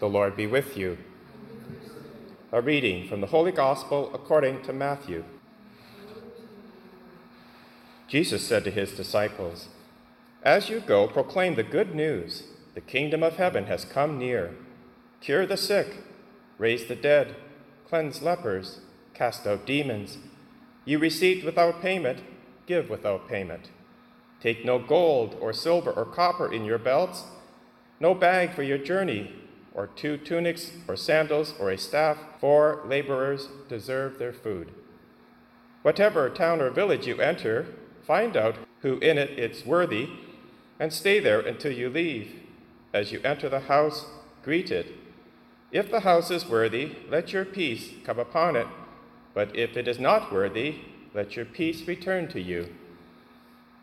The Lord be with you. A reading from the Holy Gospel according to Matthew. Jesus said to his disciples, As you go, proclaim the good news. The kingdom of heaven has come near. Cure the sick, raise the dead, cleanse lepers, cast out demons. You received without payment, give without payment. Take no gold or silver or copper in your belts, no bag for your journey, or two tunics or sandals or a staff, for laborers deserve their food. Whatever town or village you enter, find out who in it is worthy, and stay there until you leave. As you enter the house, greet it. If the house is worthy, let your peace come upon it, but if it is not worthy, let your peace return to you.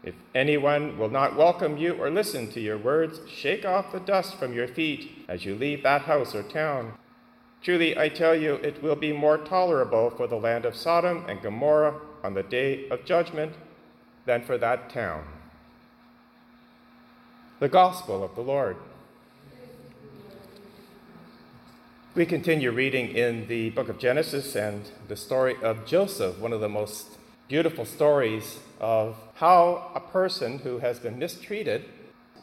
If anyone will not welcome you or listen to your words, shake off the dust from your feet as you leave that house or town. Truly, I tell you, it will be more tolerable for the land of Sodom and Gomorrah on the day of judgment than for that town. The Gospel of the Lord. We continue reading in the book of Genesis and the story of Joseph, one of the most beautiful stories of how a person who has been mistreated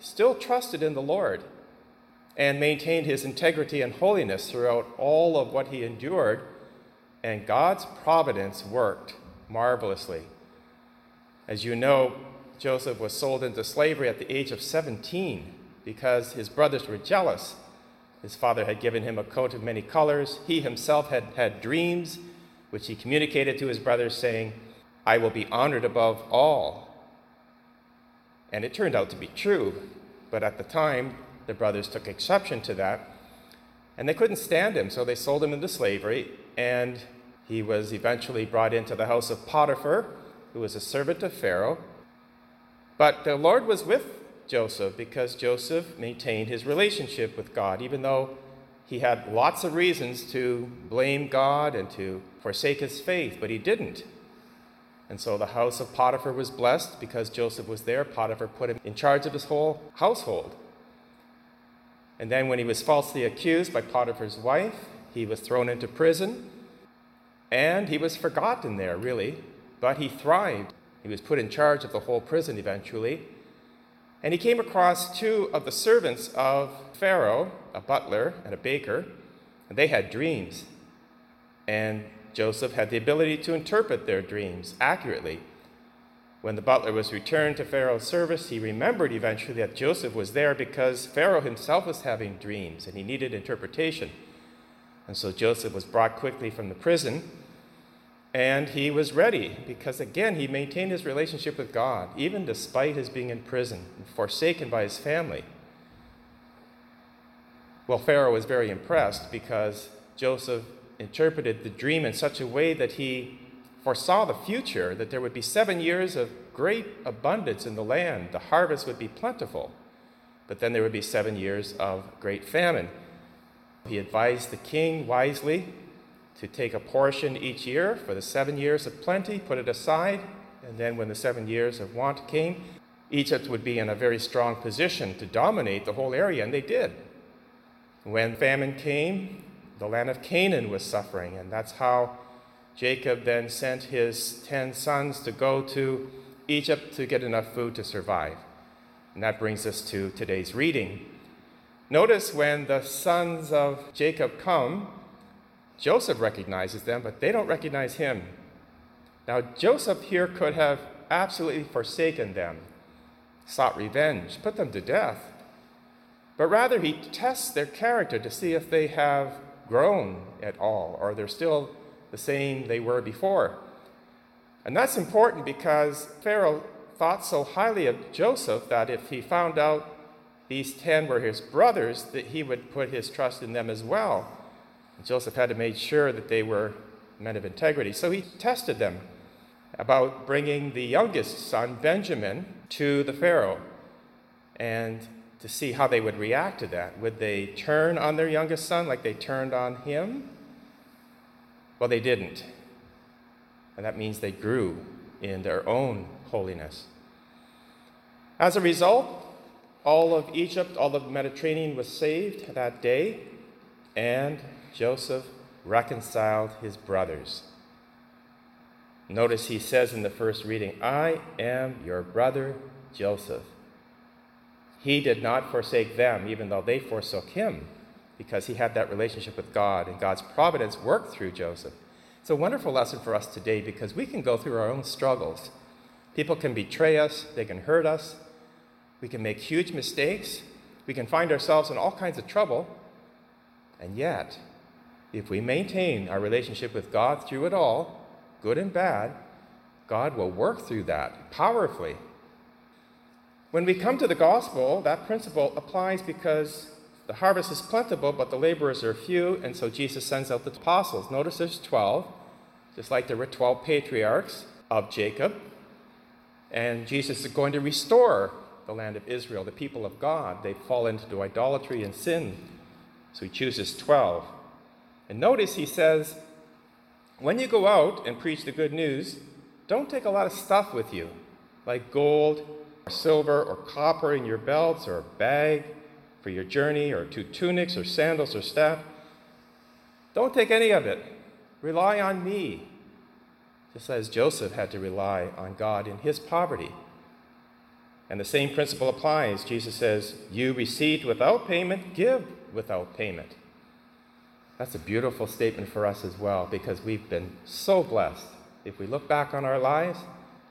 still trusted in the Lord and maintained his integrity and holiness throughout all of what he endured, and God's providence worked marvelously. As you know, Joseph was sold into slavery at the age of 17 because his brothers were jealous. His father had given him a coat of many colors. He himself had had dreams, which he communicated to his brothers, saying, I will be honored above all. And it turned out to be true, but at the time, the brothers took exception to that, and they couldn't stand him, so they sold him into slavery, and he was eventually brought into the house of Potiphar, who was a servant of Pharaoh. But the Lord was with Joseph because Joseph maintained his relationship with God, even though he had lots of reasons to blame God and to forsake his faith, but he didn't. And so the house of Potiphar was blessed because Joseph was there. Potiphar put him in charge of his whole household. And then, when he was falsely accused by Potiphar's wife, he was thrown into prison. And he was forgotten there, really, but he thrived. He was put in charge of the whole prison eventually. And he came across two of the servants of Pharaoh, a butler and a baker, and they had dreams. And Joseph had the ability to interpret their dreams accurately. When the butler was returned to Pharaoh's service, he remembered eventually that Joseph was there because Pharaoh himself was having dreams and he needed interpretation. And so Joseph was brought quickly from the prison and he was ready because, again, he maintained his relationship with God, even despite his being in prison and forsaken by his family. Well, Pharaoh was very impressed because Joseph interpreted the dream in such a way that he foresaw the future, that there would be seven years of great abundance in the land, the harvest would be plentiful, but then there would be seven years of great famine. He advised the king wisely to take a portion each year for the seven years of plenty, put it aside, and then when the seven years of want came, Egypt would be in a very strong position to dominate the whole area, and they did. When famine came, the land of Canaan was suffering, and that's how Jacob then sent his ten sons to go to Egypt to get enough food to survive. And that brings us to today's reading. Notice when the sons of Jacob come, Joseph recognizes them, but they don't recognize him. Now, Joseph here could have absolutely forsaken them, sought revenge, put them to death. But rather, he tests their character to see if they have grown at all, or they're still the same they were before. And that's important because Pharaoh thought so highly of Joseph that if he found out these ten were his brothers, that he would put his trust in them as well. And Joseph had to make sure that they were men of integrity. So he tested them about bringing the youngest son, Benjamin, to the Pharaoh. And to see how they would react to that. Would they turn on their youngest son like they turned on him? Well, they didn't. And that means they grew in their own holiness. As a result, all of Egypt, all of the Mediterranean was saved that day. and Joseph reconciled his brothers. Notice he says in the first reading, I am your brother Joseph. He did not forsake them, even though they forsook him, because he had that relationship with God, and God's providence worked through Joseph. It's a wonderful lesson for us today because we can go through our own struggles. People can betray us, they can hurt us, we can make huge mistakes, we can find ourselves in all kinds of trouble, and yet, if we maintain our relationship with God through it all, good and bad, God will work through that powerfully. When we come to the gospel, that principle applies because the harvest is plentiful, but the laborers are few, and so Jesus sends out the apostles. Notice there's 12, just like there were 12 patriarchs of Jacob. And Jesus is going to restore the land of Israel, the people of God. They fall into idolatry and sin. So he chooses 12. And notice he says, when you go out and preach the good news, don't take a lot of stuff with you, like gold, or silver, or copper in your belts, or a bag for your journey, or two tunics, or sandals, or staff. Don't take any of it. Rely on me, just as Joseph had to rely on God in his poverty. And the same principle applies. Jesus says, You received without payment, give without payment. That's a beautiful statement for us as well because we've been so blessed. If we look back on our lives,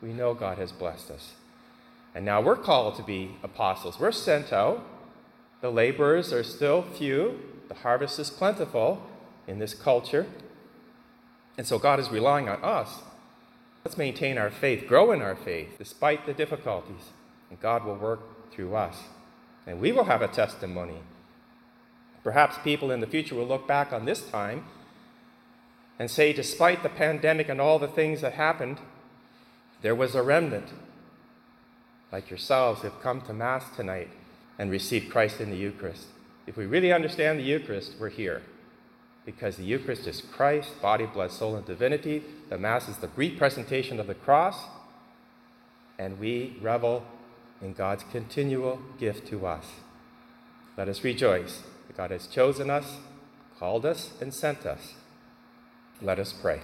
we know God has blessed us. And now we're called to be apostles. We're sent out. The laborers are still few, the harvest is plentiful in this culture. And so God is relying on us. Let's maintain our faith, grow in our faith despite the difficulties, and God will work through us. And we will have a testimony Perhaps people in the future will look back on this time and say, despite the pandemic and all the things that happened, there was a remnant like yourselves have come to Mass tonight and received Christ in the Eucharist. If we really understand the Eucharist, we're here. Because the Eucharist is Christ, body, blood, soul, and divinity. The Mass is the representation of the cross. And we revel in God's continual gift to us. Let us rejoice that God has chosen us, called us, and sent us. Let us pray.